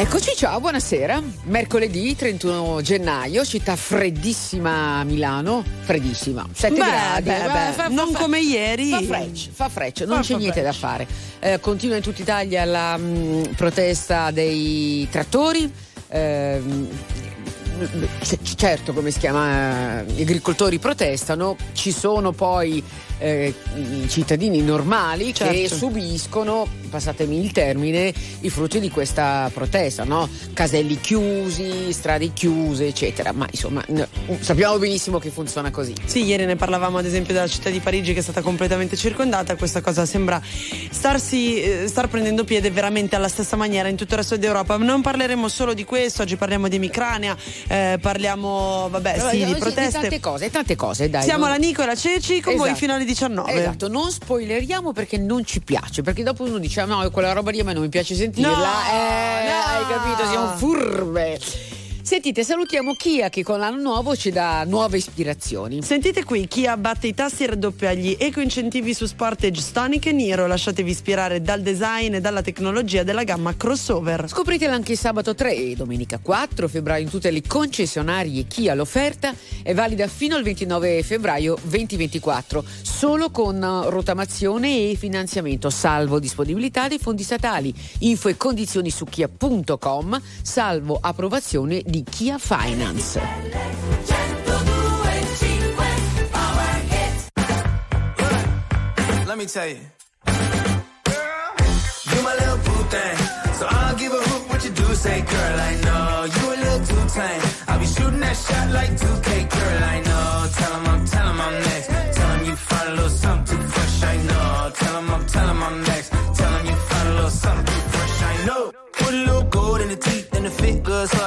Eccoci, ciao, buonasera. Mercoledì 31 gennaio, città freddissima Milano, freddissima, 7 beh, gradi. Beh, beh, fa, non fa, come ieri. Fa frecce, fa frecce, non fa, c'è niente da fare. Eh, continua in tutta Italia la mh, mm, protesta dei trattori. Eh, certo, come si chiama, gli agricoltori protestano, ci sono poi eh, i cittadini normali certo. che subiscono, passatemi il termine, i frutti di questa protesta, no? Caselli chiusi, strade chiuse, eccetera. Ma insomma, no, sappiamo benissimo che funziona così. Sì, ieri ne parlavamo ad esempio della città di Parigi che è stata completamente circondata. Questa cosa sembra starsi, eh, star prendendo piede veramente alla stessa maniera in tutto il resto d'Europa. Non parleremo solo di questo, oggi parliamo di emicrania, eh, parliamo, vabbè, allora, sì, di proteste. Di tante cose, tante cose, dai. Siamo non... alla Nicola Ceci con esatto. voi fino alle 19. Esatto, non spoileriamo perché non ci piace, perché dopo uno dice ah, no, quella roba lì a me non mi piace sentirla. No, eh, no. hai capito, siamo furbe. Sentite, salutiamo Kia che con l'anno nuovo ci dà nuove ispirazioni. Sentite qui, Kia abbatte i tassi e raddoppia gli eco-incentivi su Sportage Stonic e Niro. Lasciatevi ispirare dal design e dalla tecnologia della gamma crossover. Scopritela anche sabato 3 e domenica 4 febbraio in tutte le concessionarie Kia. L'offerta è valida fino al 29 febbraio 2024, solo con rotamazione e finanziamento, salvo disponibilità dei fondi statali. Info e condizioni su kia.com, salvo approvazione di Kia Finance. Let me tell you. You my little boo thing. So I'll give a hoot what you do say, girl. I know you a little too tame. I'll be shooting that shot like 2K,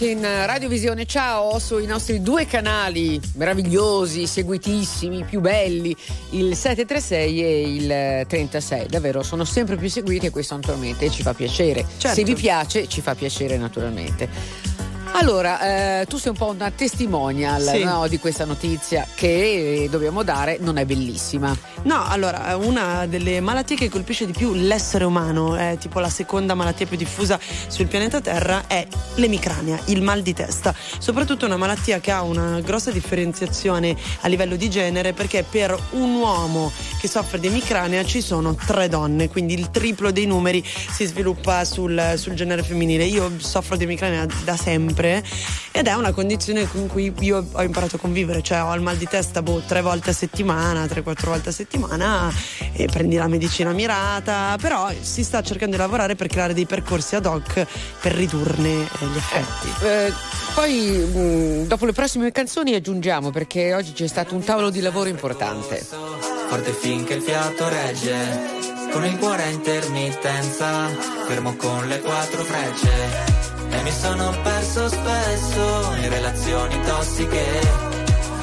Anche in Radiovisione Ciao sui nostri due canali meravigliosi, seguitissimi, più belli, il 736 e il 36. Davvero sono sempre più seguiti e questo naturalmente ci fa piacere. Certo. Se vi piace, ci fa piacere naturalmente. Allora, eh, tu sei un po' una testimonial Sì. no, di questa notizia che eh, dobbiamo dare, non è bellissima. No, allora, una delle malattie che colpisce di più l'essere umano, è tipo la seconda malattia più diffusa sul pianeta Terra, è l'emicrania, il mal di testa. Soprattutto una malattia che ha una grossa differenziazione a livello di genere perché per un uomo che soffre di emicrania ci sono tre donne, quindi il triplo dei numeri si sviluppa sul, sul genere femminile. Io soffro di emicrania da sempre ed è una condizione con cui io ho imparato a convivere, cioè ho il mal di testa boh, tre volte a settimana, tre quattro volte a settimana e prendi la medicina mirata, però si sta cercando di lavorare per creare dei percorsi ad hoc per ridurne eh, gli effetti. Eh, poi mh, dopo le prossime canzoni aggiungiamo perché oggi c'è stato un tavolo di lavoro importante. Forte finché il fiato regge, con il cuore a intermittenza, fermo con le quattro frecce. E mi sono perso spesso in relazioni tossiche,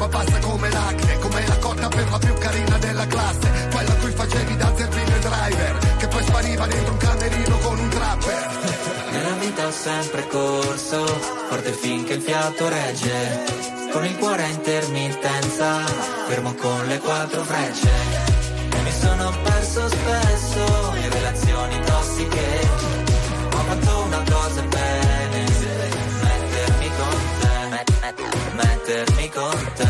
roba passa come l'acne Come la cotta per la più carina della classe Quella a cui facevi da zerbino driver Che poi spariva dentro un camerino con un trapper. Nella vita ho sempre corso, forte finché il fiato regge, con il cuore a intermittenza, fermo con le quattro frecce. E mi sono perso spesso in relazioni tossiche, ho fatto una cosa bene, mettermi con te, mettermi con te,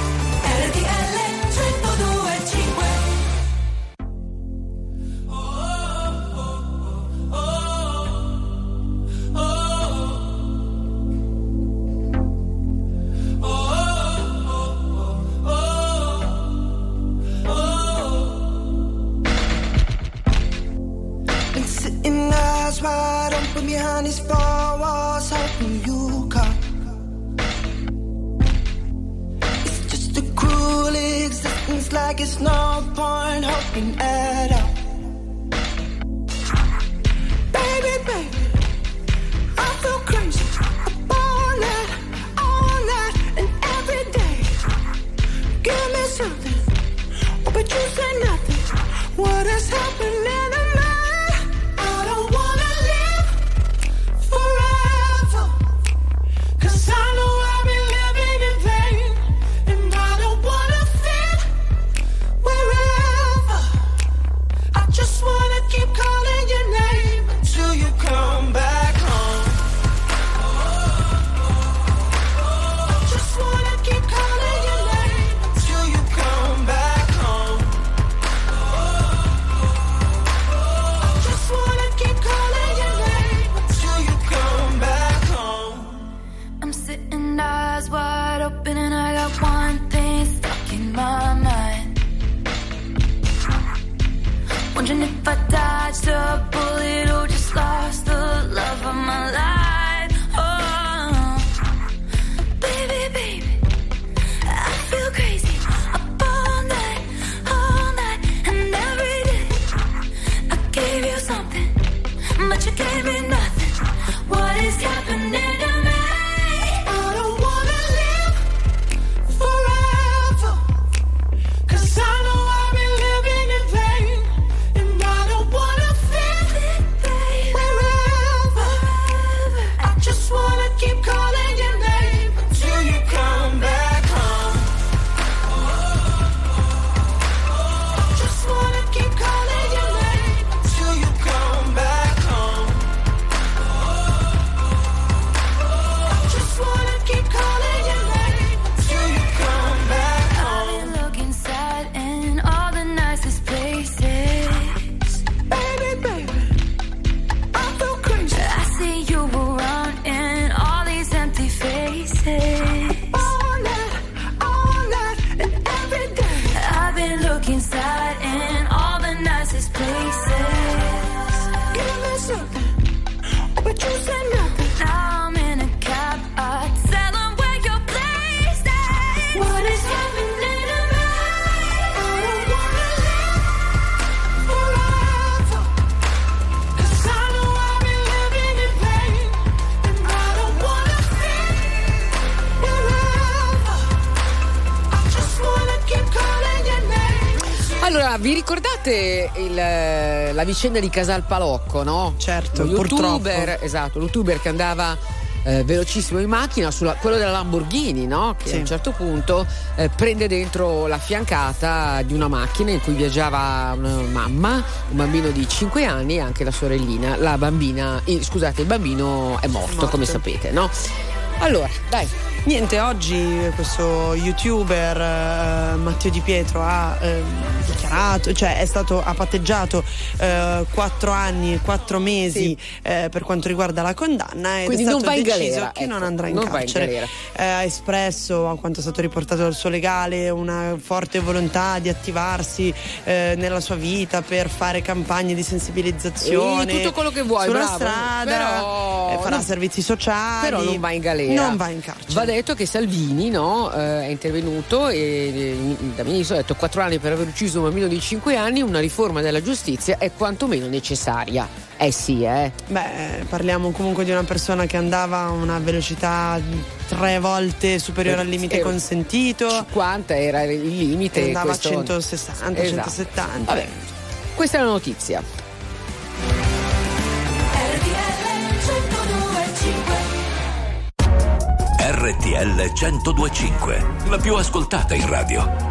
La vicenda di Casal Palocco, no? Certo, Lo youtuber, purtroppo. esatto, youtuber che andava eh, velocissimo in macchina, sulla- quello della Lamborghini, no? Che Sì. a un certo punto eh, prende dentro la fiancata di una macchina in cui viaggiava una mamma, un bambino di 5 anni e anche la sorellina. La bambina, eh, scusate, il bambino è morto, morto. come sapete, no? Allora, dai, Niente, oggi questo youtuber eh, Matteo Di Pietro ha ehm, dichiarato, cioè è stato, ha patteggiato eh, quattro anni e quattro mesi eh, per quanto riguarda la condanna ed Quindi è stato non va in deciso galera, che non ecco, andrà in non in carcere. galera. Eh, ha espresso, a quanto è stato riportato dal suo legale, una forte volontà di attivarsi eh, nella sua vita per fare campagne di sensibilizzazione. Sì, tutto quello che vuoi, sulla bravo. strada, Però farà non- servizi sociali. Però non va in galera. Non va in carcere. Va detto che Salvini no, è intervenuto e da ministro ha detto 4 anni per aver ucciso un bambino di 5 anni, una riforma della giustizia è quantomeno necessaria. Eh sì, eh. Beh, parliamo comunque di una persona che andava a una velocità tre volte superiore al limite Eh, consentito. 50 era il limite. E andava a questo- 160, Esatto. 170. Vabbè, questa è la notizia. RTL 1025, la più ascoltata in radio.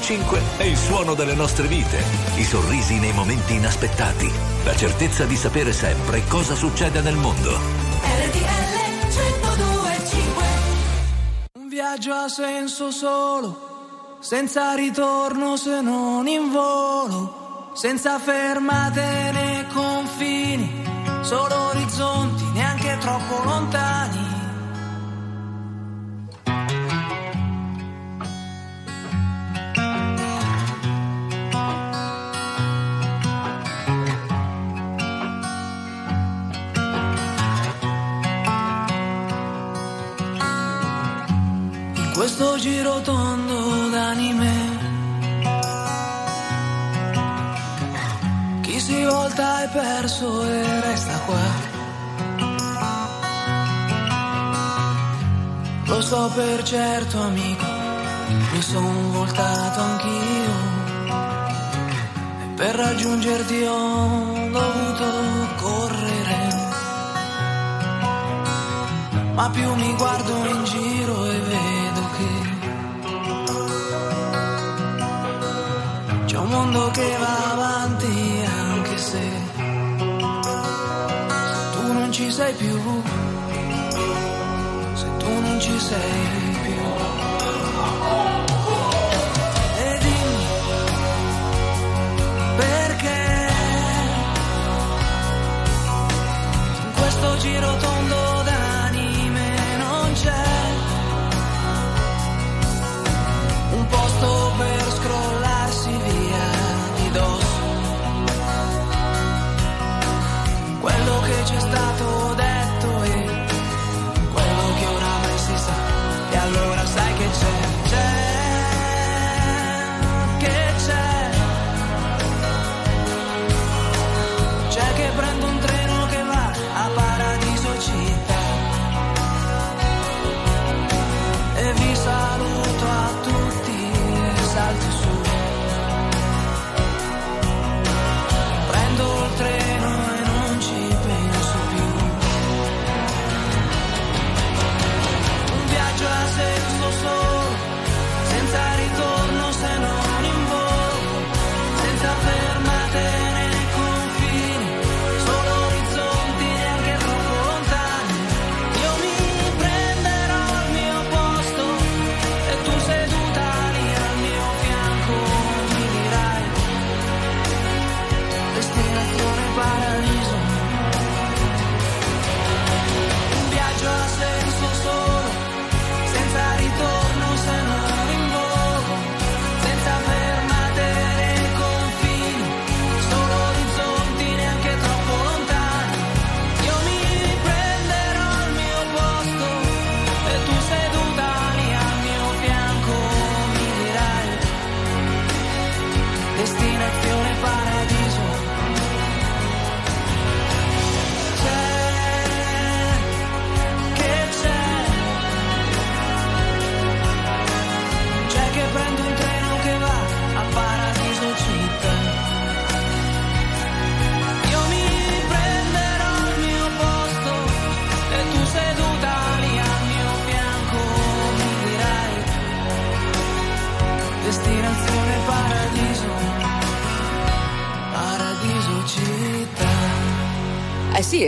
105 è il suono delle nostre vite, i sorrisi nei momenti inaspettati, la certezza di sapere sempre cosa succede nel mondo. RTL 125 Un viaggio a senso solo, senza ritorno se non in volo, senza fermate né confini, solo orizzonti neanche troppo lontani. per certo amico, mi sono voltato anch'io. E per raggiungerti ho dovuto correre. Ma più mi guardo in giro e vedo che c'è un mondo che va avanti anche se tu non ci sei più ci sei più. E dimmi perché in questo giro tondo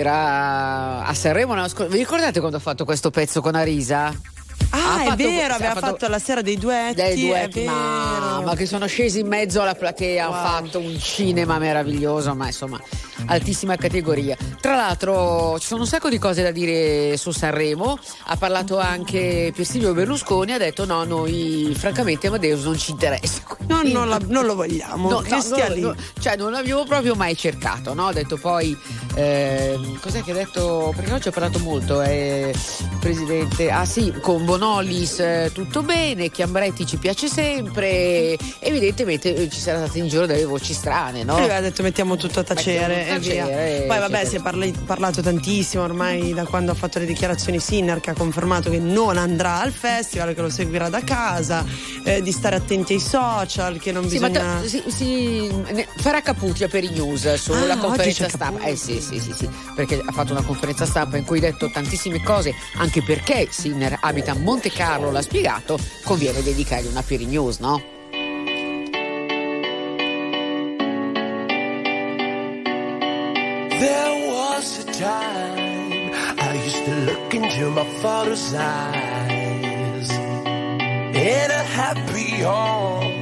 era a Sanremo. l'anno scorso. Vi ricordate quando ha fatto questo pezzo con Arisa? Ah, Ha è fatto- vero, aveva fatto... la sera dei duetti. dei duetti, mamma, che sono scesi in mezzo alla platea, Wow. hanno fatto un cinema meraviglioso, ma insomma, altissima categoria. Tra l'altro, ci sono un sacco di cose da dire su Sanremo. Ha parlato anche Silvio Berlusconi, ha detto: no, noi francamente Amadeus non ci interessa. No, non, la- non lo vogliamo, No, che no, stia lì. cioè non l'avevo proprio mai cercato, no? Ho detto poi, ehm, cos'è che ha detto? Perché oggi ha parlato molto, eh, presidente. Ah sì, con Bonolis eh, tutto bene, Chiambretti ci piace sempre, evidentemente eh, ci saranno state in giro delle voci strane, no? Lui aveva detto mettiamo tutto a tacere e tutto a via. tacere, Poi vabbè si è parli- parlato tantissimo ormai da quando ha fatto le dichiarazioni Sinner che ha confermato che non andrà al festival, che lo seguirà da casa, eh, di stare attenti ai social, che non Sì, ma bisogna... ta- si, si- ne- farà cappuccia per i news sulla Ah, conferenza stampa. Eh sì, sì, sì, sì, perché ha fatto una conferenza stampa in cui ha detto tantissime cose, anche perché Sinner abita a Monte Carlo, l'ha spiegato, conviene dedicargli una per i news, no? There was a time I used to look into my father's eyes. In a happy home,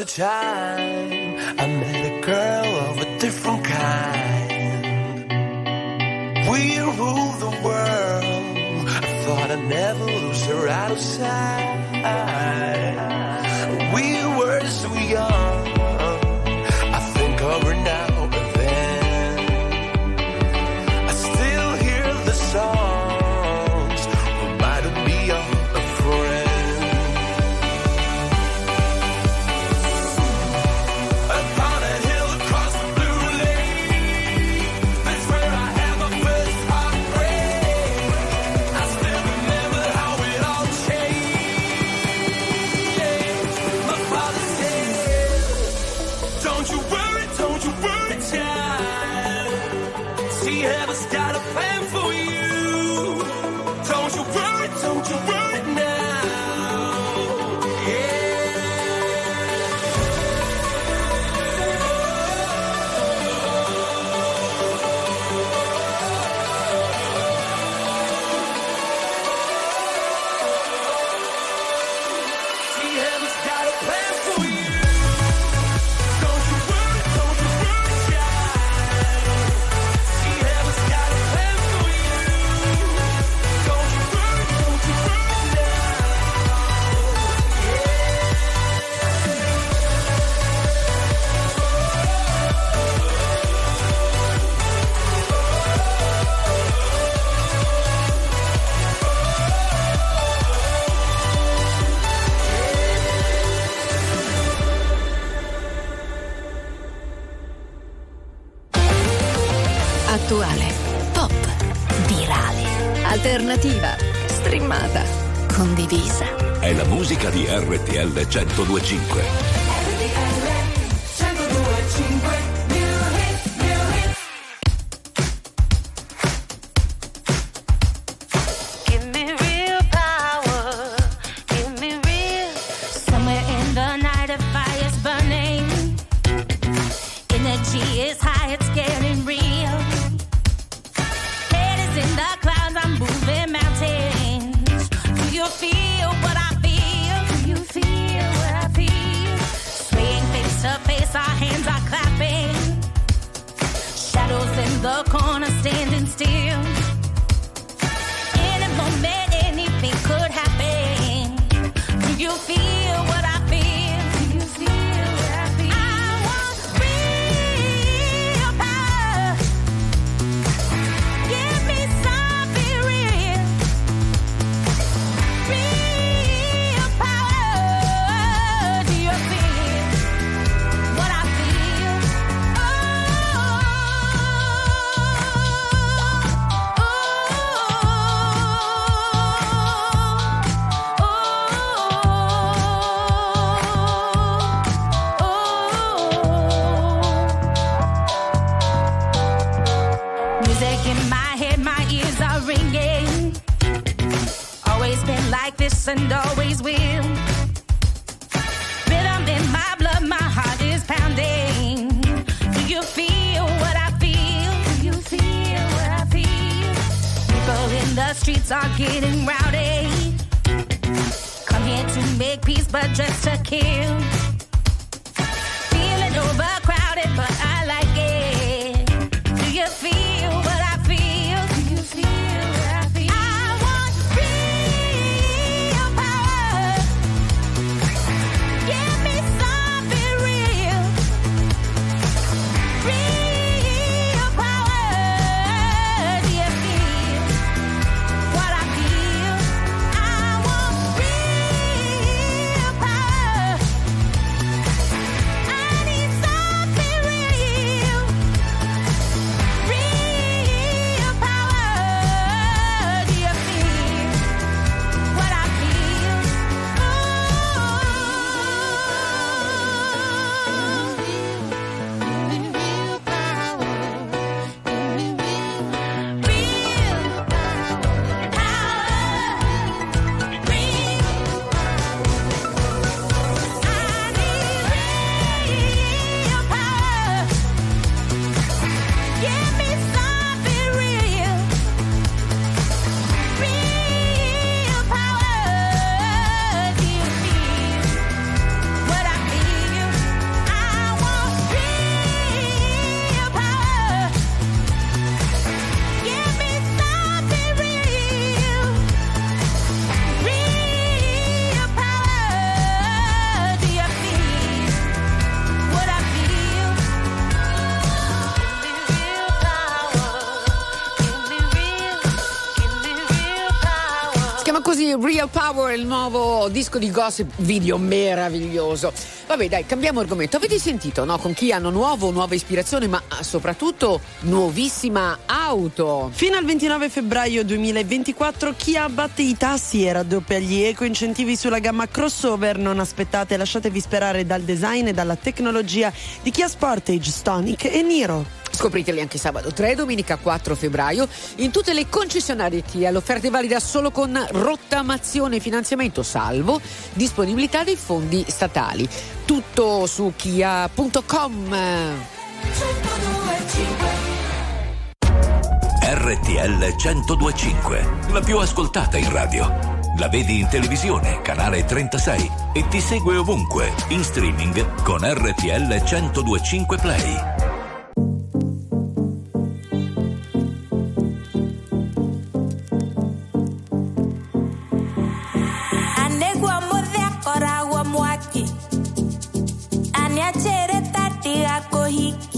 a time I met a girl of a different kind. We ruled the world. I thought I'd never lose her out of sight. 1025. Real Power, il nuovo disco di gossip video meraviglioso. Vabbè, dai, cambiamo argomento. Avete sentito, no? Con chi hanno nuovo, nuova ispirazione, ma ah, soprattutto nuovissima auto. Fino al 29 febbraio 2024 Kia batte i tassi e raddoppia gli eco-incentivi sulla gamma crossover. Non aspettate, lasciatevi sperare dal design e dalla tecnologia di Kia Sportage, Stonic e Niro. Scopriteli anche sabato 3 e domenica 4 febbraio in tutte le concessionarie Kia. L'offerta è valida solo con rottamazione e finanziamento salvo disponibilità dei fondi statali. Tutto su kia.com. RTL 1025, la più ascoltata in radio. La vedi in televisione, canale 36 e ti segue ovunque, in streaming con RTL 1025 Play. You.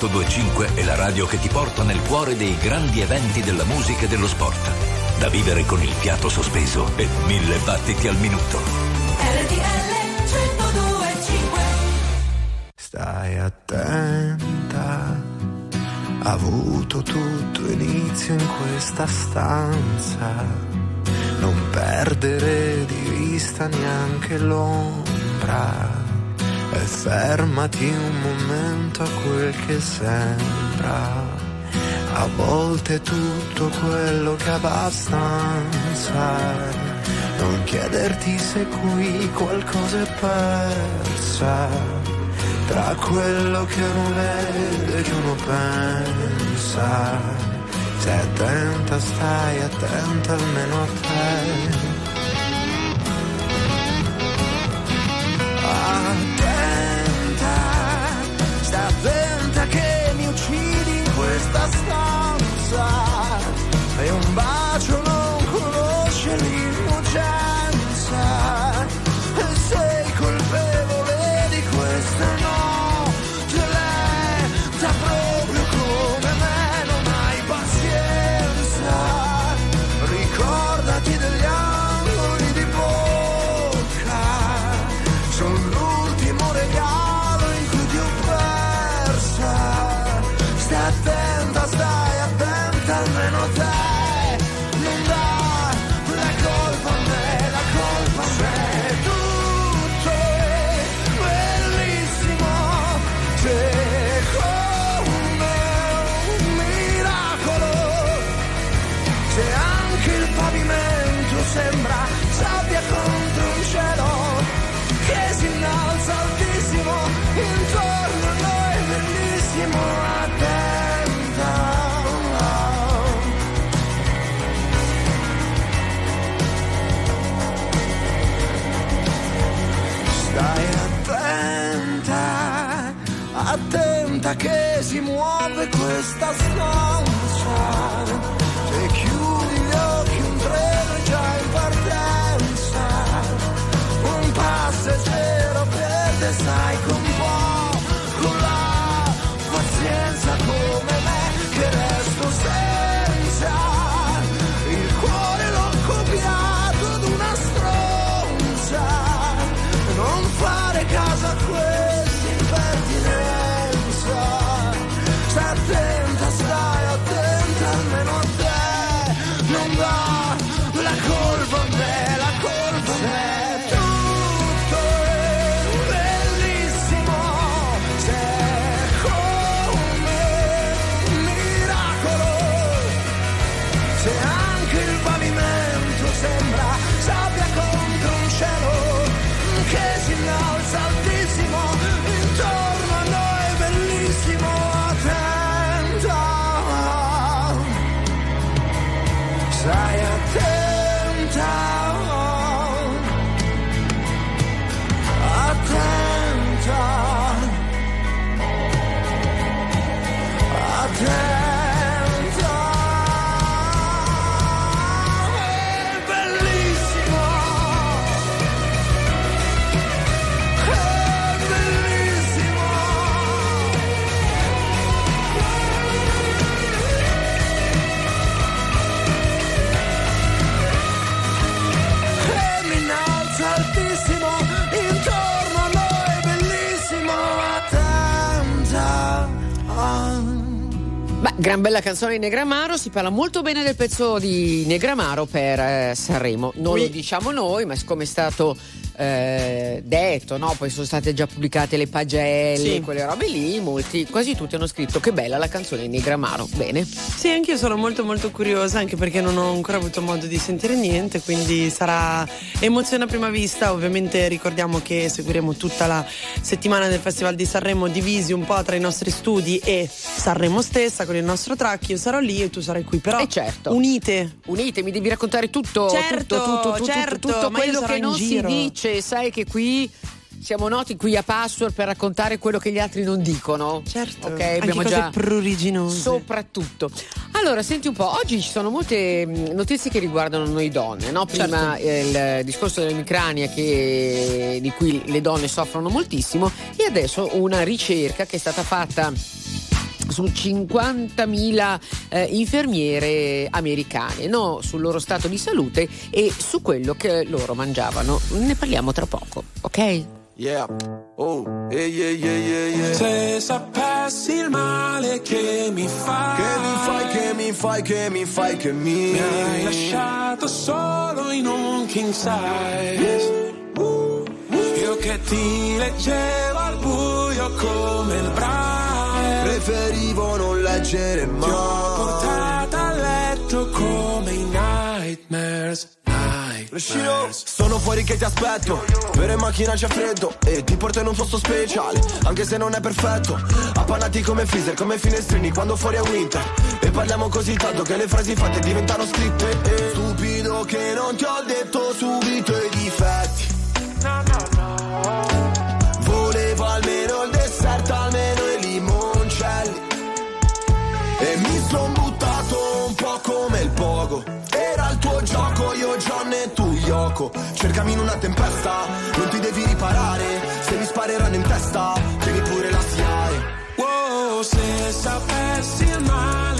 1025 è la radio che ti porta nel cuore dei grandi eventi della musica e dello sport. Da vivere con il fiato sospeso e mille battiti al minuto. Stai attenta, ha avuto tutto inizio in questa stanza. Non perdere di vista neanche l'ombra. Fermati un momento a quel che sembra. A volte tutto quello che abbastanza. Non chiederti se qui qualcosa è persa. Tra quello che uno vede e che uno pensa. Stai attenta, stai attenta almeno a te. Questa stanza. E un bacio muove questa gran bella canzone di Negramaro, si parla molto bene del pezzo di Negramaro per eh, Sanremo. Non lo diciamo noi, ma siccome è stato eh, detto, no? poi sono state già pubblicate le pagelle, Sì. quelle robe lì, molti, quasi tutti hanno scritto che bella la canzone di Negramaro. Bene. Sì, anche io sono molto molto curiosa, anche perché non ho ancora avuto modo di sentire niente, quindi sarà emozione a prima vista. Ovviamente ricordiamo che seguiremo tutta la settimana del Festival di Sanremo divisi un po' tra i nostri studi e Sanremo stessa con il nostro track. Io sarò lì e tu sarai qui, però E certo. unite. Unite, mi devi raccontare tutto, Certo, tutto, tutto, tutto, certo, tutto, tutto quello che non si giro. Dice. Sai che qui siamo noti qui a Password per raccontare quello che gli altri non dicono. Certo, Ok, anche abbiamo cose già pruriginose. Soprattutto. Allora, senti un po', oggi ci sono molte mh, notizie che riguardano noi donne, no? Prima Certo. il discorso dell'emicrania che, di cui le donne soffrono moltissimo e adesso una ricerca che è stata fatta su 50.000 eh, infermiere americane, no? sul loro stato di salute e su quello che loro mangiavano. Ne parliamo tra poco, ok? Yeah. Oh, yeah, yeah, yeah, yeah, yeah. Se sapessi il male che mi fai, Che mi fai, che mi fai, che mi fai, che mi mi hai lasciato solo in un king size. Io che ti leggevo al buio come il braille, Preferivo non leggere ti ho mai. portata a letto come i nightmares. Nightmares. sono fuori che ti aspetto Per in macchina c'è freddo E ti porto in un posto speciale Anche se non è perfetto Appannati come freezer, come finestrini Quando fuori è winter E parliamo così tanto che le frasi fatte diventano scritte e Stupido che non ti ho detto subito i difetti Volevo almeno il dessert, almeno pogo. Era il tuo gioco, io John e tu Yoko. Cercami in una tempesta, non ti devi riparare. Se mi spareranno in testa, tieni pure la SIAE. Wow, se sapessi il male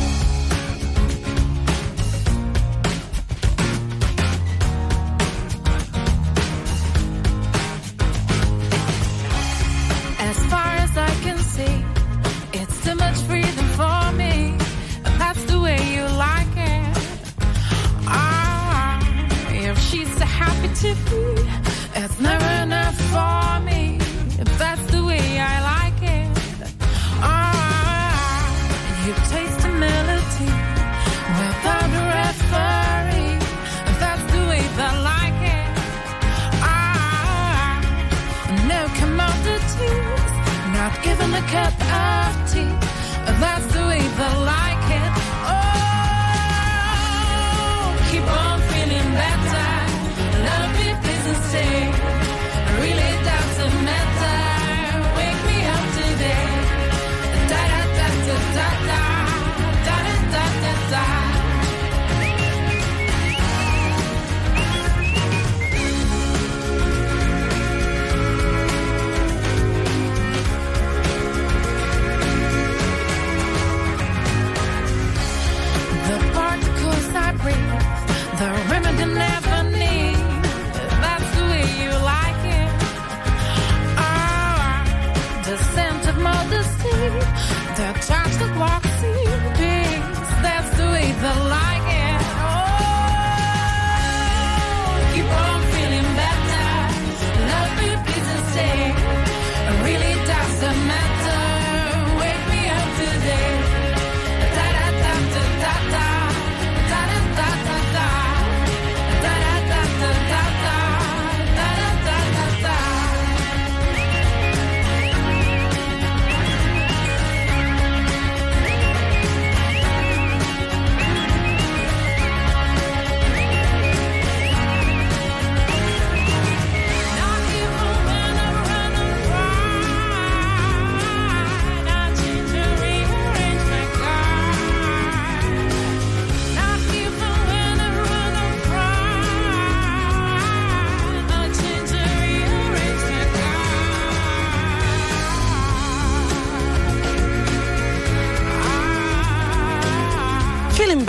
It's never enough for me. If that's the way I like it. Ah, you taste the melody without a referee. If that's the way like it. Ah, not cup walk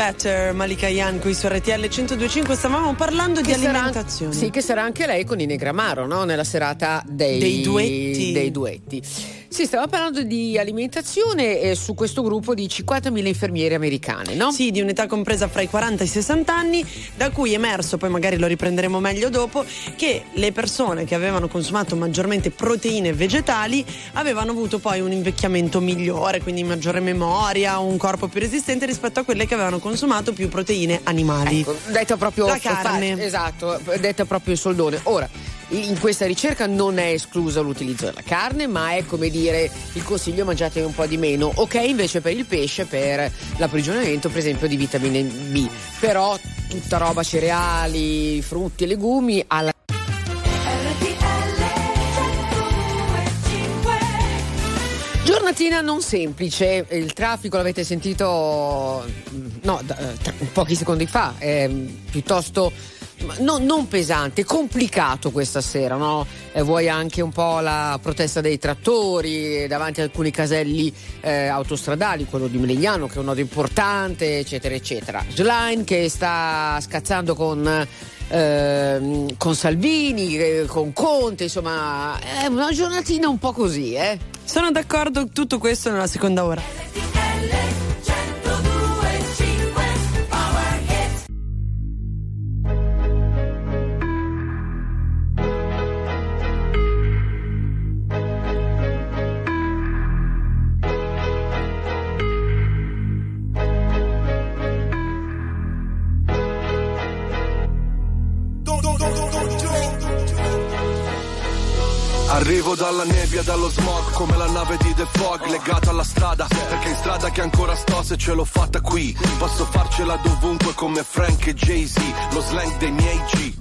Better, Malika Yan qui su RTL 1025. Stavamo parlando di Che sarà- alimentazione. sì, che sarà anche lei con i Negramaro, no? Nella serata dei, Dei duetti. dei duetti. Sì, stiamo parlando di alimentazione eh, su questo gruppo di 50.000 infermiere americane, no? Sì, di un'età compresa fra i 40 e i 60 anni, da cui è emerso, poi magari lo riprenderemo meglio dopo, che le persone che avevano consumato maggiormente proteine vegetali avevano avuto poi un invecchiamento migliore, quindi maggiore memoria, un corpo più resistente rispetto a quelle che avevano consumato più proteine animali. Ecco, detta proprio La carne. fa- esatto, detta proprio il soldone. Ora, in questa ricerca non è escluso l'utilizzo della carne, ma è come dire il consiglio mangiate un po' di meno. Ok, invece per il pesce, per l'approvvigionamento, per esempio, di vitamine B. Però tutta roba cereali, frutti e legumi alla Giornatina non semplice, il traffico l'avete sentito no, pochi secondi fa, è mm, piuttosto no- non pesante, complicato questa sera, no? Eh, vuoi anche un po' la protesta dei trattori davanti a alcuni caselli eh, autostradali, quello di Melegnano che è un nodo importante, eccetera, eccetera. Schlein che sta scazzando con ehm, con Salvini, eh, con Conte, insomma, è una giornatina un po' così, eh. Sono d'accordo, tutto questo nella seconda ora. Arrivo dalla nebbia, dallo smog, come la nave di The Fog, legato alla strada, perché in strada che ancora sto se ce l'ho fatta qui. Posso farcela dovunque come Frank e Jay-Z, lo slang dei miei G,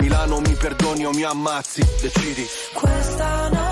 Milano mi perdoni o mi ammazzi, decidi. Questa notte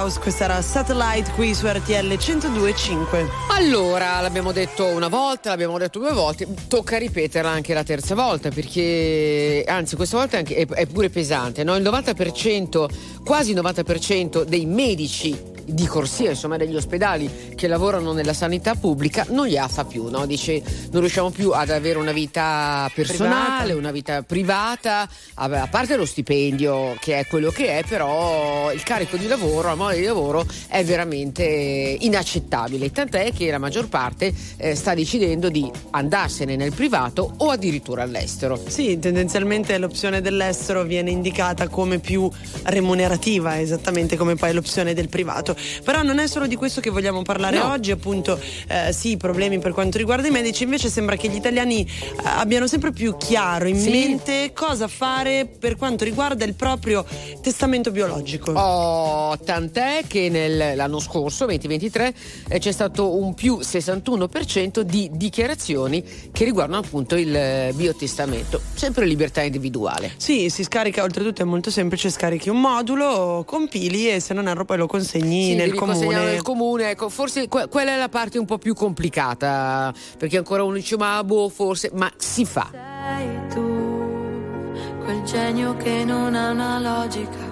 House, questa era Satellite qui su RTL 102.5. Allora, l'abbiamo detto una volta, l'abbiamo detto due volte, tocca ripeterla anche la terza volta perché, anzi questa volta è, anche- è- è pure pesante, no? il 90%, quasi il 90% dei medici di corsia, insomma degli ospedali che lavorano nella sanità pubblica non li ha fa più, no? dice non riusciamo più ad avere una vita personale, Privata. una vita privata, a a parte lo stipendio che è quello che è, però il carico di lavoro, la mole di lavoro è veramente inaccettabile, tant'è che la maggior parte eh, sta decidendo di andarsene nel privato o addirittura all'estero. Sì, tendenzialmente l'opzione dell'estero viene indicata come più remunerativa, esattamente come poi l'opzione del privato. Però non è solo di questo che vogliamo parlare No. oggi, appunto, eh, sì, problemi per quanto riguarda i medici, invece sembra che gli italiani eh, abbiano sempre più chiaro in Sì. mente cosa fare per quanto riguarda il proprio testamento biologico. Oh, tant'è che nel- l'anno scorso, 2023, eh, c'è stato un più 61% di dichiarazioni che riguardano appunto il eh, biotestamento, sempre libertà individuale. Sì, si scarica, oltretutto è molto semplice, scarichi un modulo, compili e se non erro poi lo consegni sì, nel comune. Nel comune ecco, forse que- quella è la parte un po' più complicata, perché ancora uno dice ma boh, forse, ma si fa. Sei tu, quel genio che non ha una logica.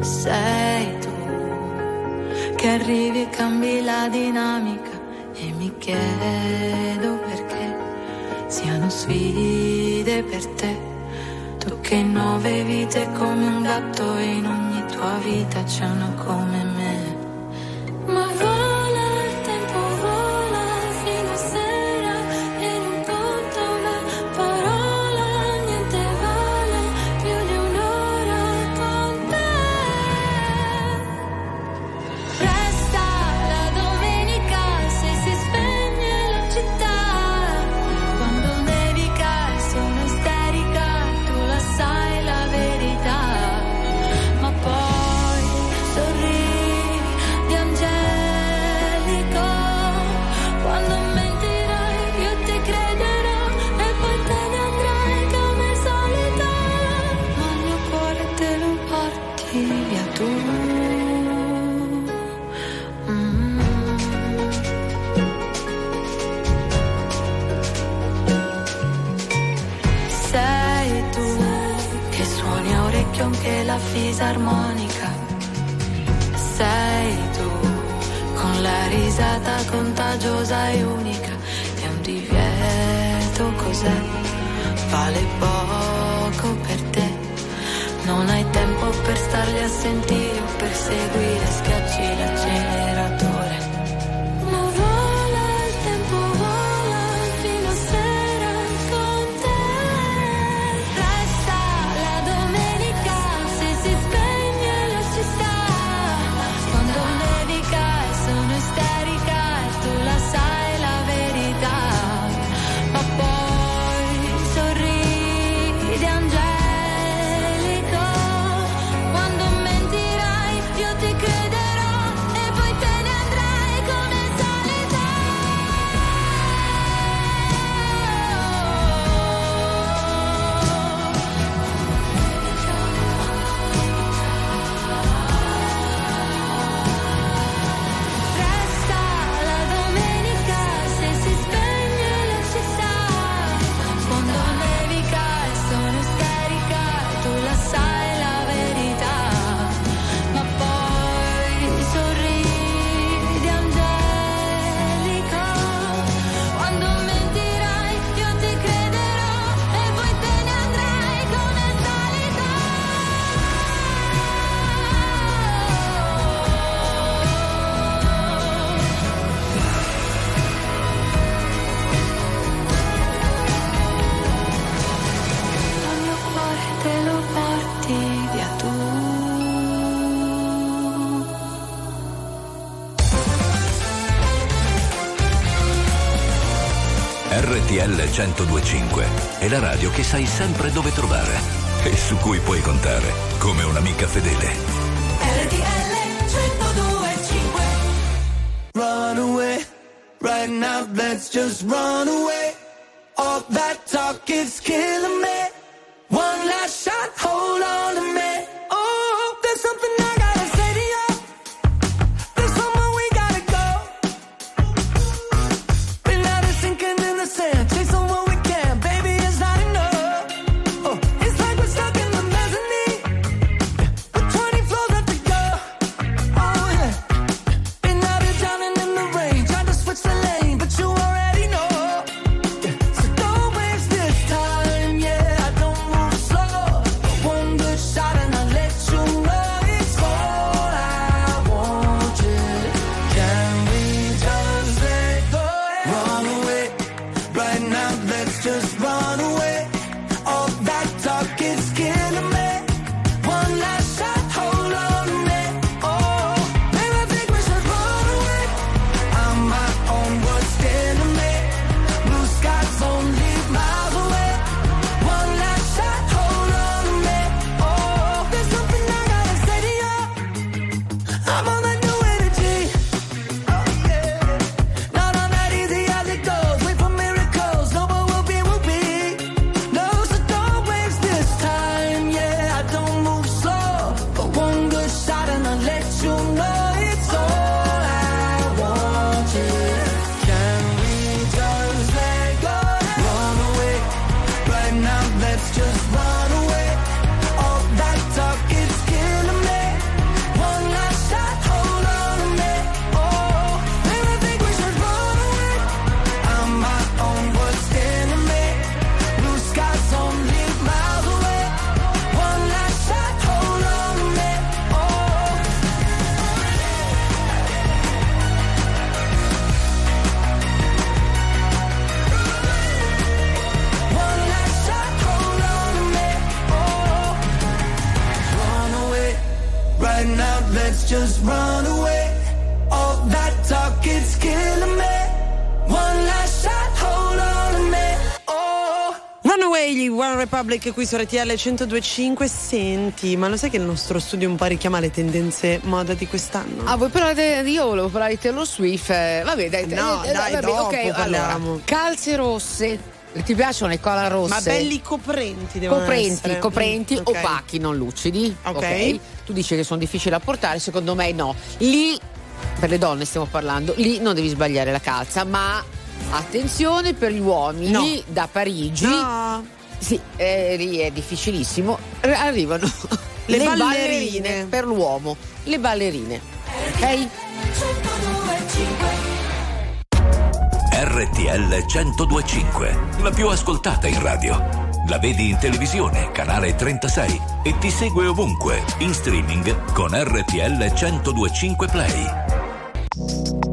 Sei tu, che arrivi e cambi la dinamica. E mi chiedo perché siano sfide per te. Tu che nove vite come un gatto in ogni tua vita c'è una come me. Ma vai 1025 è la radio che sai sempre dove trovare e su cui puoi contare come un'amica fedele. RTL 1025 Run away, right now let's just run away. anche qui su RTL 1025. Senti, ma lo sai che il nostro studio un po' richiama le tendenze moda di quest'anno? Ah, vuoi parlare? Io volevo parlare di Taylor Swift. Eh, vabbè, dai, no, eh, dai, vabbè, dopo ok, parliamo. Allora, calze rosse. Ti piacciono le cola rosse? Ma belli coprenti, devono coprenti, essere. Coprenti, mm, okay. opachi, non lucidi. Ok. okay. Tu dici che sono difficili da portare, secondo me no. Lì, per le donne stiamo parlando, lì non devi sbagliare la calza, ma Attenzione per gli uomini no. da Parigi. No. Sì, eh, lì è difficilissimo. Arrivano le, le ballerine. ballerine. per l'uomo, le ballerine. Ok? RTL 1025, la più ascoltata in radio. La vedi in televisione, canale 36 e ti segue ovunque, in streaming con RTL 1025 Play.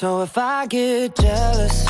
So if I get jealous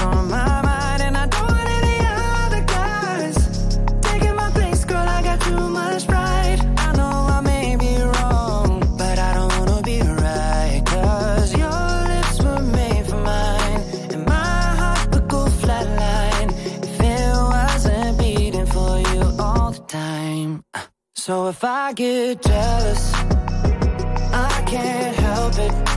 I get jealous. I can't help it.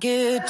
get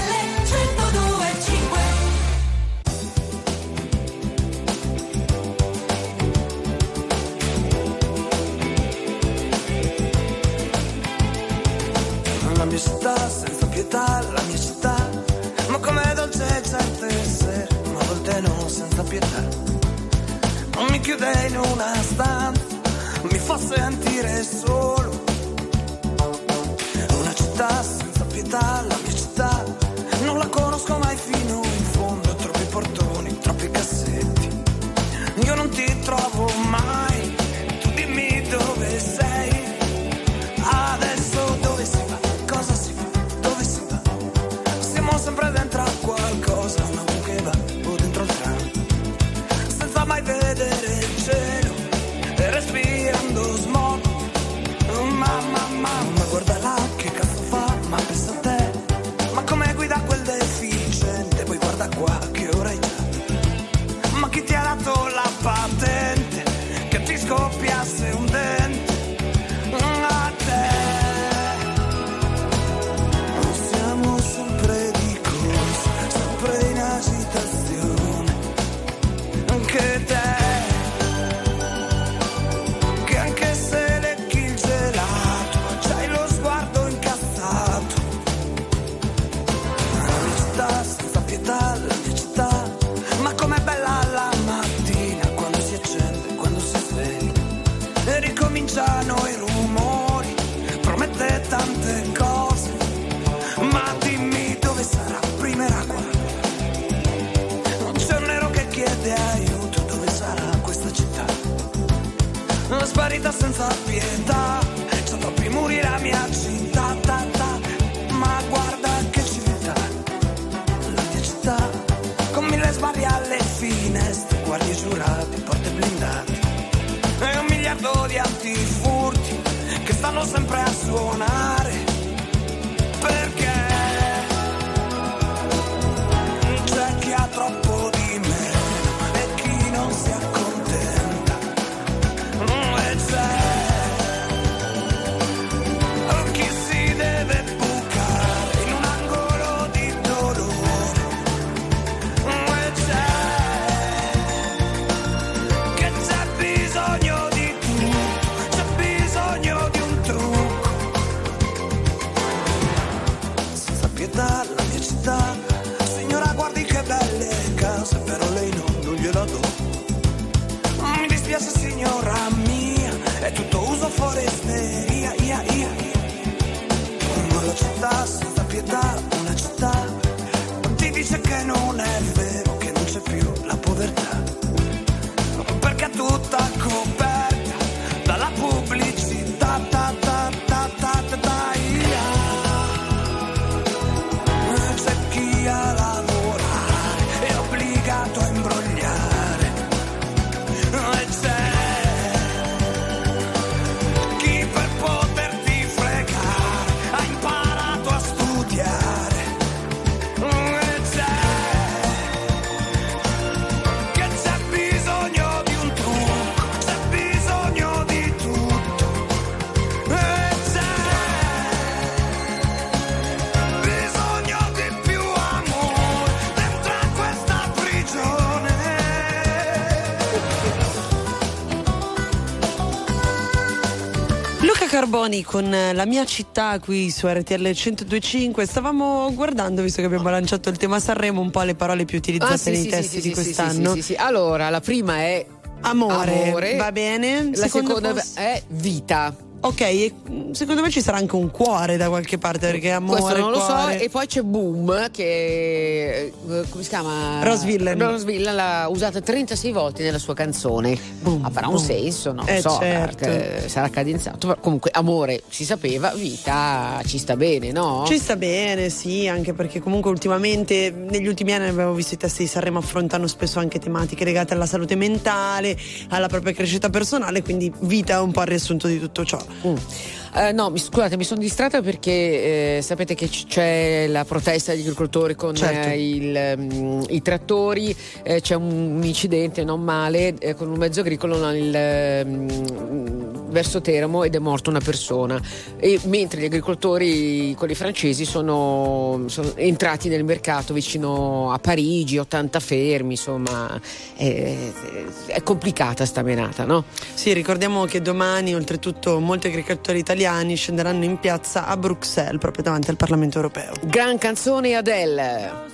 Boni con eh, la mia città qui su RTL 1025. Stavamo guardando, visto che abbiamo lanciato il tema Sanremo, un po' le parole più ah, utilizzate ah, sì, nei sì, testi sì, di quest'anno. Allora, la prima è Amore, amore. va bene. La Secondo seconda posso... è vita. Ok, e secondo me ci sarà anche un cuore da qualche parte perché amore. Questo non cuore. lo so. E poi c'è Boom che. Eh, come si chiama? Rose Villain Rose Rosville l'ha usata 36 volte nella sua canzone. Boom, Avrà boom. un senso, non eh, so. Certo. Sarà cadenzato. Comunque, amore si sapeva, vita ci sta bene, no? Ci sta bene, sì, anche perché comunque ultimamente, negli ultimi anni abbiamo visto i testi di Sanremo affrontano spesso anche tematiche legate alla salute mentale, alla propria crescita personale, quindi vita è un po' il riassunto di tutto ciò. Mm. Eh, no, mi, scusate, mi sono distratta perché eh, sapete che c- c'è la protesta degli agricoltori con certo. eh, il, um, i trattori, eh, c'è un, un, incidente non male eh, con un mezzo agricolo, no, il, um, verso Teramo ed è morta una persona, e, mentre gli agricoltori, quelli francesi, sono, sono, entrati nel mercato vicino a Parigi, 80 fermi, insomma è, è complicata sta menata, no? Sì, ricordiamo che domani oltretutto molti agricoltori italiani scenderanno in piazza a Bruxelles, proprio davanti al Parlamento europeo. Gran canzone Adele.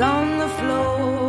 on the floor.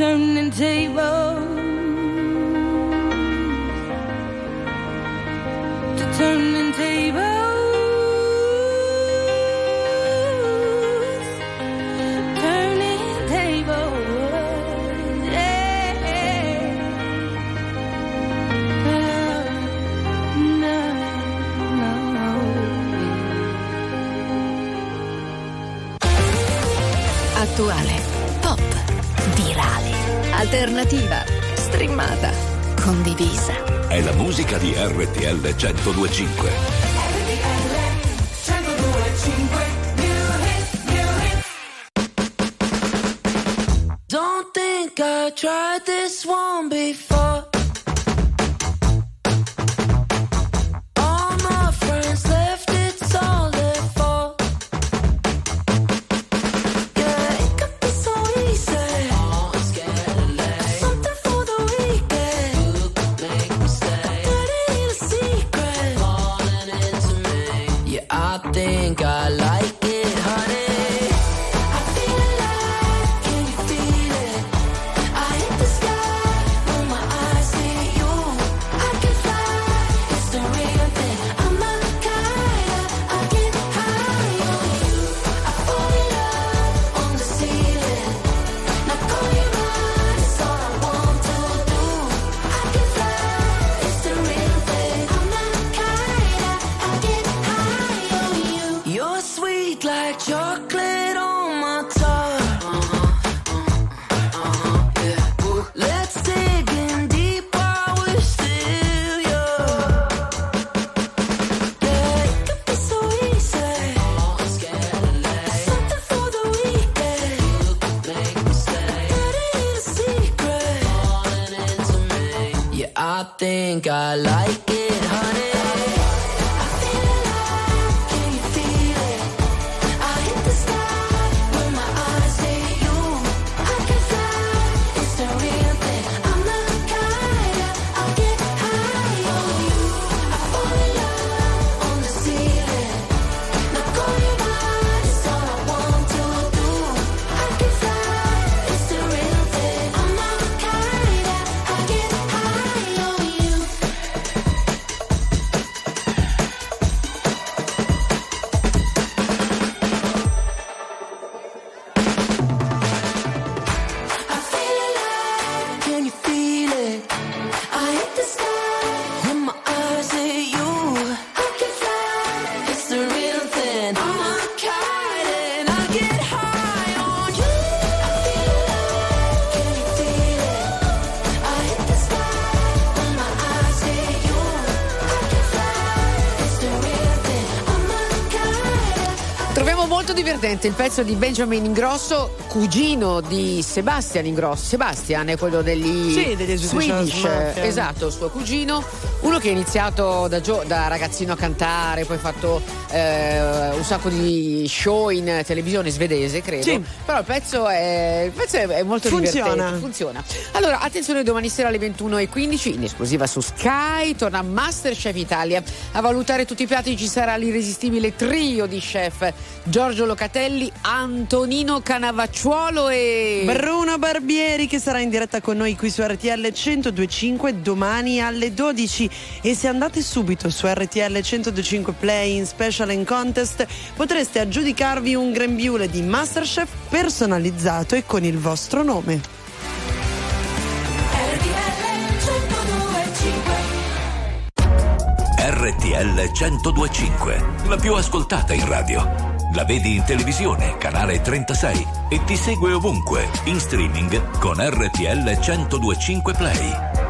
turning tables. RTL 1025. RTL divertente il pezzo di Benjamin Ingrosso, cugino di Sebastian Ingrosso. Sebastian è quello degli Sì, degli Swedish esatto, suo cugino. Uno che ha iniziato da, gio- da ragazzino a cantare, poi ha fatto eh, un sacco di show in televisione svedese, credo. Sì. Però il pezzo è, il pezzo è- molto Funziona. divertente. Funziona. Allora, attenzione, domani sera alle 21.15 in esclusiva su Sky torna Masterchef Italia. A valutare tutti i piatti ci sarà l'irresistibile trio di chef Giorgio Locatelli, Antonino Canavacciuolo e Bruno Barbieri che sarà in diretta con noi qui su RTL 1025 domani alle 12 e se andate subito su RTL 1025 Play in Special and Contest potreste aggiudicarvi un grembiule di Masterchef personalizzato e con il vostro nome. RTL 1025, la più ascoltata in radio. La vedi in televisione, canale 36 e ti segue ovunque, in streaming con RTL 1025 Play.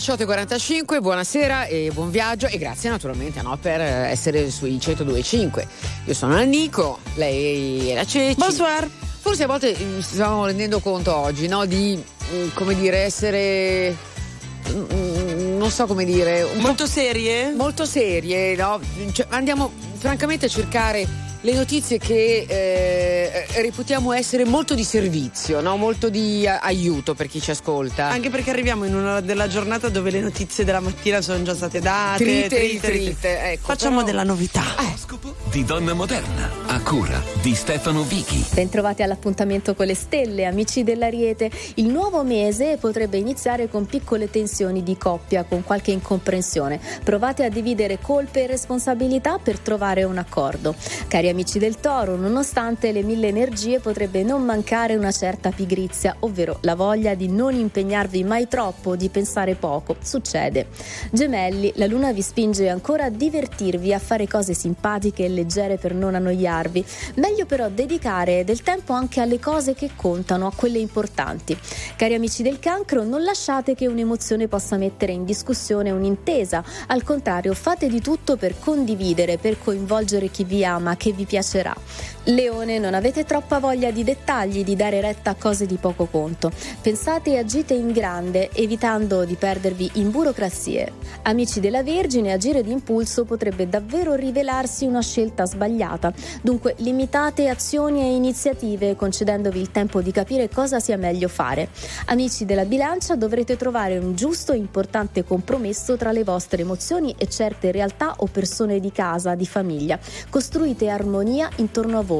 18.45, buonasera e buon viaggio e grazie naturalmente no, per essere sui 102.5. Io sono la Nico, lei è la Ceci. Bonsoir. Forse a volte mm, ci stiamo rendendo conto oggi no, di, mm, come dire, essere... mm, non so come dire... Molto serie? Molto serie, no? Cioè, andiamo francamente a cercare le notizie che eh, reputiamo essere molto di servizio, no? molto di a- aiuto per chi ci ascolta. Anche perché arriviamo in un'ora della giornata dove le notizie della mattina sono già state date. Trite, ritrite, ecco, Facciamo però- della novità. Di Donna Moderna, a cura di Stefano Vichi. Bentrovati all'appuntamento con le stelle, amici dell'Ariete. Il nuovo mese potrebbe iniziare con piccole tensioni di coppia, con qualche incomprensione. Provate a dividere colpe e responsabilità per trovare un accordo. Cari amici del Toro, nonostante le mille energie potrebbe non mancare una certa pigrizia, ovvero la voglia di non impegnarvi mai troppo, di pensare poco. Succede. Gemelli, la luna vi spinge ancora a divertirvi, a fare cose simpatiche e leggere per non annoiarvi. Meglio però dedicare del tempo anche alle cose che contano, a quelle importanti. Cari amici del cancro, non lasciate che un'emozione possa mettere in discussione un'intesa. Al contrario, fate di tutto per condividere, per coinvolgere chi vi ama, che vi piacerà. Leone, non avete troppa voglia di dettagli, di dare retta a cose di poco conto. Pensate e agite in grande, evitando di perdervi in burocrazie. Amici della Vergine, agire d'impulso potrebbe davvero rivelarsi una scelta sbagliata. Dunque, limitate azioni e iniziative, concedendovi il tempo di capire cosa sia meglio fare. Amici della Bilancia, dovrete trovare un giusto e importante compromesso tra le vostre emozioni e certe realtà o persone di casa, di famiglia. Costruite armonia intorno a voi.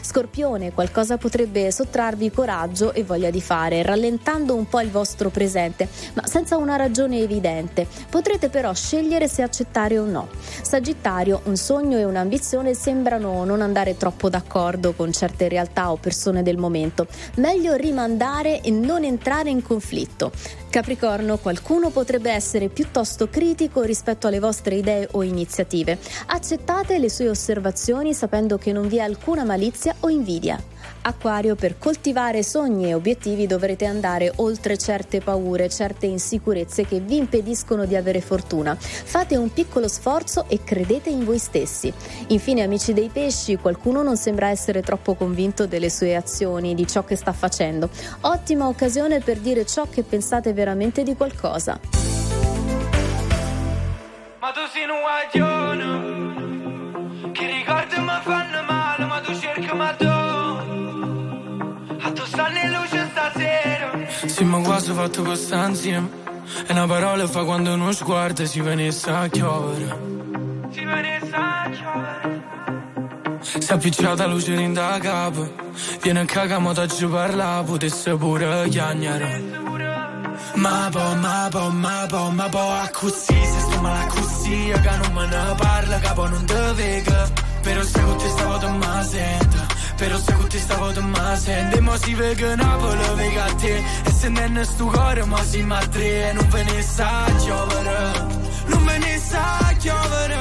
Scorpione, qualcosa potrebbe sottrarvi coraggio e voglia di fare, rallentando un po' il vostro presente, ma senza una ragione evidente. Potrete però scegliere se accettare o no. Sagittario, un sogno e un'ambizione sembrano non andare troppo d'accordo con certe realtà o persone del momento. Meglio rimandare e non entrare in conflitto. Capricorno, qualcuno potrebbe essere piuttosto critico rispetto alle vostre idee o iniziative. Accettate le sue osservazioni sapendo che non vi è alcuna malizia o invidia. Acquario, per coltivare sogni e obiettivi dovrete andare oltre certe paure, certe insicurezze che vi impediscono di avere fortuna. Fate un piccolo sforzo e credete in voi stessi. Infine, amici dei pesci, qualcuno non sembra essere troppo convinto delle sue azioni, di ciò che sta facendo. Ottima occasione per dire ciò che pensate veramente di qualcosa. Ma tu sei un guaglione Che ricordi mi fanno male Tu A tu stanno in luce stasera Sì, ma quasi fatto questa insieme. E una parola fa quando uno sguardo si venisse a chiovere. Si venisse a chiovere Si è appicciata luce in da capo. Viene a cagamo da giù parla, potesse pure chiagnare. Ma po, ma po, ma po, ma po, a così, se sto male così, che non me ne parla, capo non te vega. Però se te stavo te ma sento, però se con te stavo te ma sento. E mo si vega Napoli, vega a te, e se non è sto cuore, ma si ma tre, e non ve ne sa chiovere, non ve ne sa chiovere.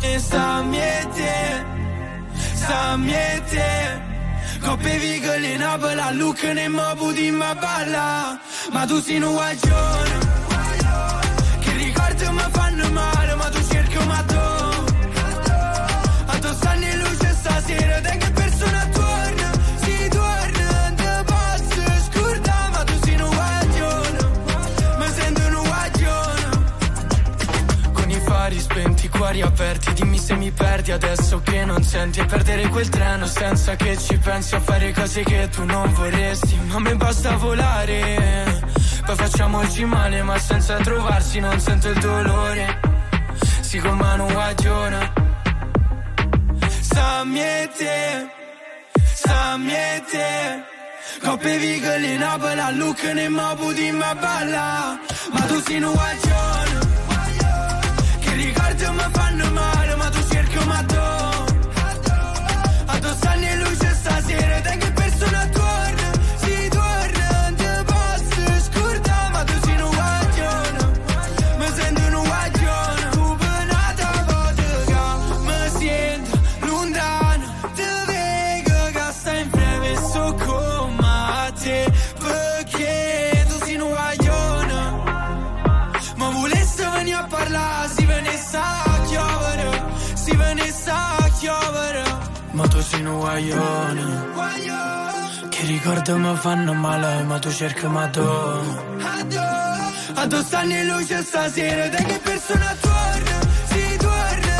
E sta miete, sta miete. Coppe vigole Napoli, a Lucca ne mo puti ma balla. Ma tu sei un guaglione, che ricordi mi fanno male, ma tu. Tu stanno in luce stasera, te che persona torna, si torna, te posso scordare, ma tu sei un guaglione, sento un. Con i fari spenti, cuori aperti, dimmi se mi perdi adesso che non senti e perdere quel treno senza che ci pensi a fare cose che tu non vorresti, ma me basta volare. Poi facciamoci male, ma senza trovarsi non sento il dolore. Si con mano guagione. Sta miete, sta miete. Coppe vigole in Napoli, a Lucca ne mo puti ma balla. Ma tu sei un guagione. Che ricordi mi fanno male, un guaglione Che ricordo mi fanno male ma tu cerchi ma tu Addosso anni luce stasera da che persona torna. Si torna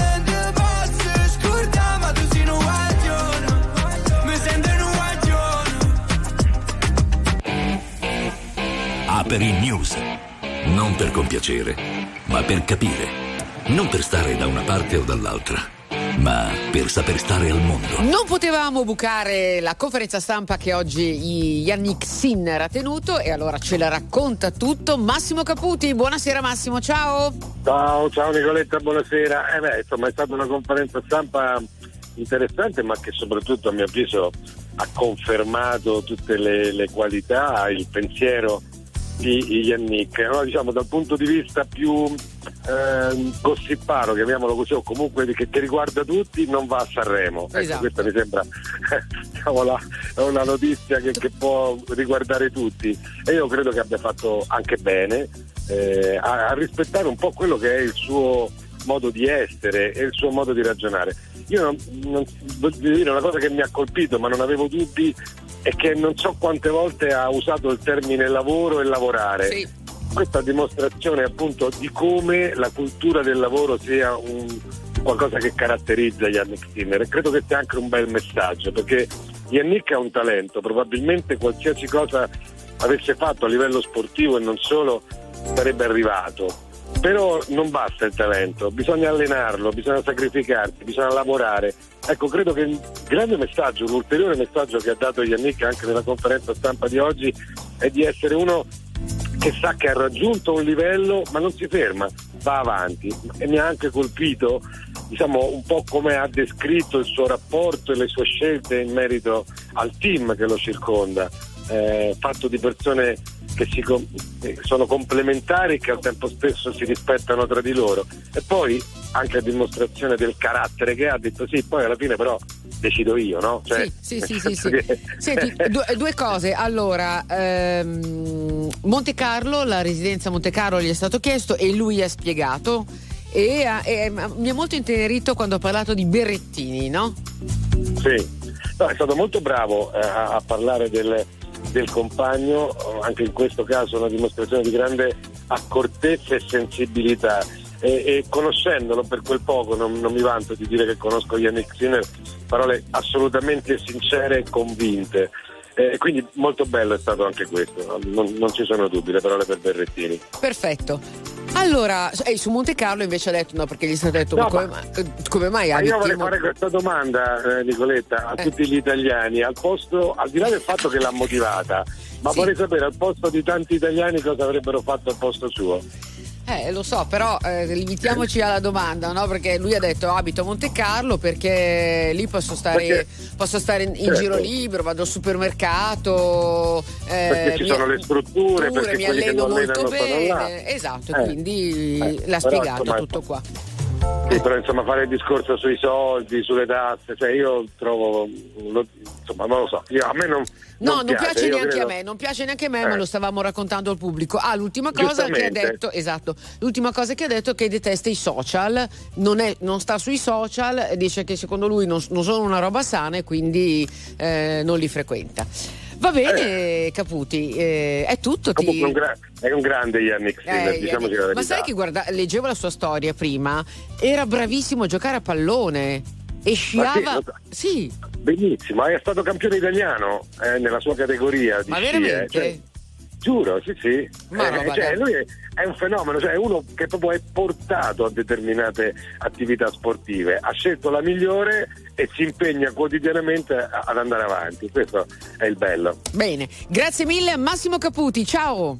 guaglione Mi sento un guaglione Aperi News. Non per compiacere, ma per capire. Non per stare da una parte o dall'altra, ma per saper stare al mondo. Non potevamo bucare la conferenza stampa che oggi Yannick Sinner ha tenuto e allora ce la racconta tutto Massimo Caputi. Buonasera Massimo, ciao. Ciao, ciao Nicoletta, buonasera. Eh beh, insomma, è stata una conferenza stampa interessante, ma che soprattutto a mio avviso ha confermato tutte le, le qualità, il pensiero di Yannick. No, diciamo dal punto di vista più ehm, gossiparo, chiamiamolo così, o comunque che, che riguarda tutti, non va a Sanremo. Ecco, Esatto. questa mi sembra diciamo, la- una notizia che, che può riguardare tutti e io credo che abbia fatto anche bene eh, a, a rispettare un po' quello che è il suo modo di essere e il suo modo di ragionare. Io non, non- voglio dire una cosa che mi ha colpito, ma non avevo dubbi, è che non so quante volte ha usato il termine lavoro e lavorare. Questa è dimostrazione appunto di come la cultura del lavoro sia un, qualcosa che caratterizza Yannick Sinner e credo che sia anche un bel messaggio perché Yannick ha un talento, probabilmente qualsiasi cosa avesse fatto a livello sportivo e non solo sarebbe arrivato. Però non basta il talento, bisogna allenarlo, bisogna sacrificarsi, bisogna lavorare. Ecco, credo che il grande messaggio, un ulteriore messaggio che ha dato Yannick anche nella conferenza stampa di oggi è di essere uno che sa che ha raggiunto un livello ma non si ferma, va avanti. E mi ha anche colpito diciamo, un po' come ha descritto il suo rapporto e le sue scelte in merito al team che lo circonda, eh, fatto di persone che si eh, sono complementari e che al tempo stesso si rispettano tra di loro. E poi anche a dimostrazione del carattere che ha, ha detto sì, poi alla fine però decido io, no? Cioè, Sì, sì, sì, sì. che- Senti, due, due cose. Allora, ehm, Monte Carlo, la residenza Monte Carlo gli è stato chiesto e lui ha spiegato. E, e mi ha molto intenerito quando ha parlato di Berrettini, no? Sì, No, è stato molto bravo eh, a, a parlare del, del compagno, anche in questo caso una dimostrazione di grande accortezza e sensibilità. E, e conoscendolo per quel poco, non, non mi vanto di dire che conosco Yannick Sinner, parole assolutamente sincere e convinte. Eh, quindi molto bello è stato anche questo, no? non, non ci sono dubbi, le parole per Berrettini. Perfetto. Allora, e su Monte Carlo invece ha detto no, perché gli è stato detto No, ma come, ma- come mai Ma abiti io vorrei fare questa domanda, eh, Nicoletta, a tutti gli italiani, al posto, al di là del fatto che l'ha motivata, ma Sì. vorrei sapere al posto di tanti italiani cosa avrebbero fatto al posto suo. Eh, lo so, però eh, limitiamoci alla domanda, no? Perché lui ha detto abito a Monte Carlo perché lì posso stare, Perché- posso stare in, Certo. giro libero, vado al supermercato. eh, Perché ci mi- sono le strutture, perché mi alleno molto bene. Esatto, Eh. quindi Eh, l'ha spiegato tutto qua. Sì, però insomma fare il discorso sui soldi, sulle tasse, cioè io trovo, lo- insomma non lo so, io- a me non, No, non, piace, io neanche credo- a me, non piace neanche a me, Eh. ma lo stavamo raccontando al pubblico. Ah, l'ultima cosa che ha detto, esatto, l'ultima cosa che ha detto è che detesta i social, non, è- non sta sui social, dice che secondo lui non, non sono una roba sana e quindi eh, non li frequenta. Va bene, Caputi, eh, è tutto. Ti... Un gra- è un grande Yannick Sinner, Eh, diciamoci la ma sai che guarda, leggevo la sua storia prima, era bravissimo a giocare a pallone e sciava. so. Sì, Benissimo, è stato campione italiano eh, nella sua categoria di ma sci, veramente? eh, cioè, giuro, sì, sì. Ma Eh, roba cioè, lui è, è un fenomeno, cioè è uno che proprio è portato a determinate attività sportive. Ha scelto la migliore e si impegna quotidianamente a- ad andare avanti. Questo è il bello. Bene, grazie mille Massimo Caputi, ciao.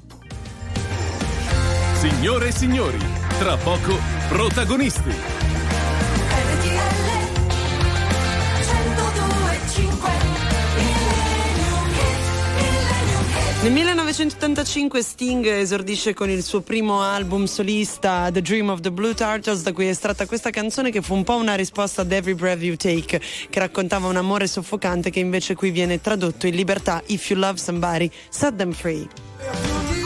Signore e signori, tra poco protagonisti. Nel 1985 Sting esordisce con il suo primo album solista The Dream of the Blue Turtles da cui è estratta questa canzone che fu un po' una risposta ad Every Breath You Take che raccontava un amore soffocante che invece qui viene tradotto in libertà If you love somebody, set them free.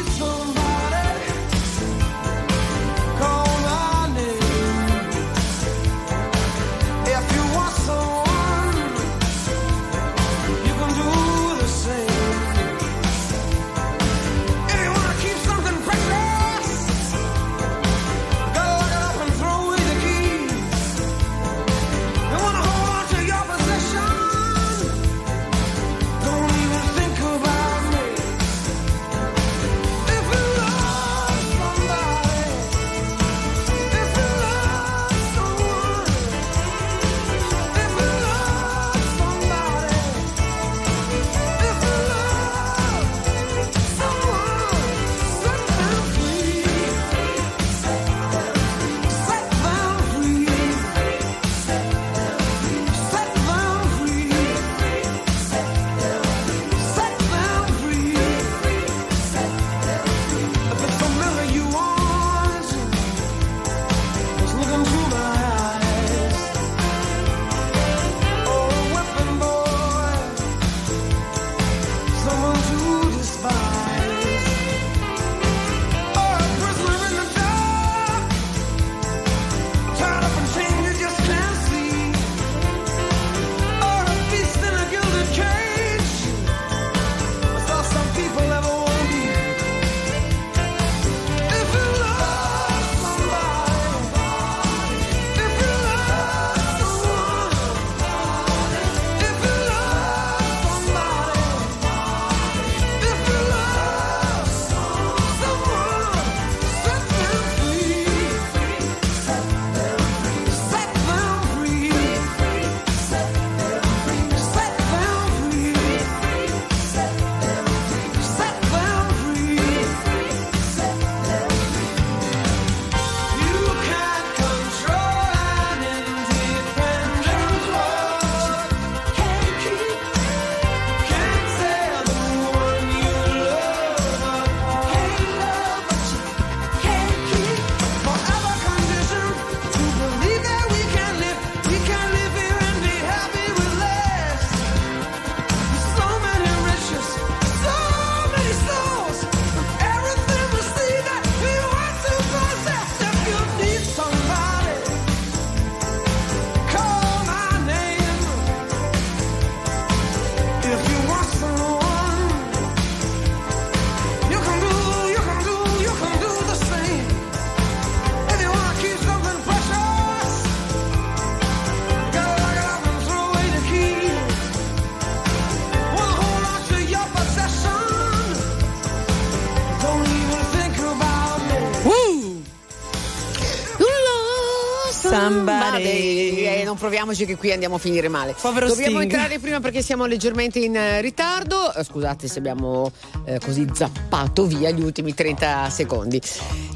Proviamoci che qui andiamo a finire male. Povero Dobbiamo Sting. entrare prima perché siamo leggermente in eh, ritardo. Eh, Scusate se abbiamo eh, così zappato via gli ultimi 30 secondi.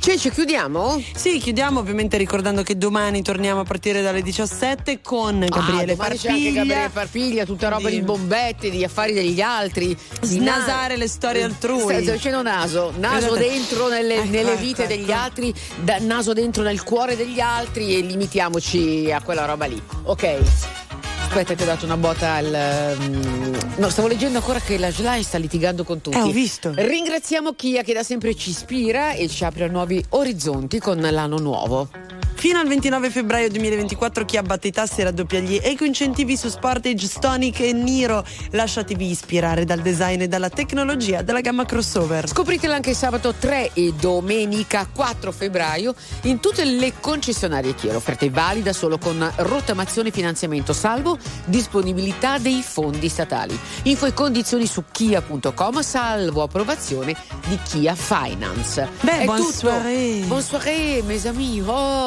Cece, chiudiamo? Sì, chiudiamo ovviamente ricordando che domani torniamo a partire dalle 17 con Gabriele ah, domani c'è anche Gabriele Parpiglia, tutta roba di bombette, di affari degli altri. Snasare le storie altrui. Stai dicendo naso, naso Esatto. dentro nelle, Ecco, nelle ecco, vite ecco. degli altri, da- naso dentro nel cuore degli altri e limitiamoci a quella roba lì. Ok. Aspetta, ti ho dato una botta al. mm, No, stavo leggendo ancora che la Slai sta litigando con tutti. Eh, ho visto. Ringraziamo Kia che da sempre ci ispira e ci apre a nuovi orizzonti con l'anno nuovo. Fino al 29 febbraio 2024 chi abbatte i tassi raddoppia gli eco-incentivi su Sportage, Stonic e Niro. Lasciatevi ispirare dal design e dalla tecnologia della gamma crossover. Scopritela anche sabato 3 e domenica 4 febbraio in tutte le concessionarie Kia. L'offerta è valida solo con rottamazione e finanziamento, salvo disponibilità dei fondi statali. Info e condizioni su kia.com, salvo approvazione di Kia Finance. Beh, È buon tutto. soirée. Buon soirée, mes amis. Oh.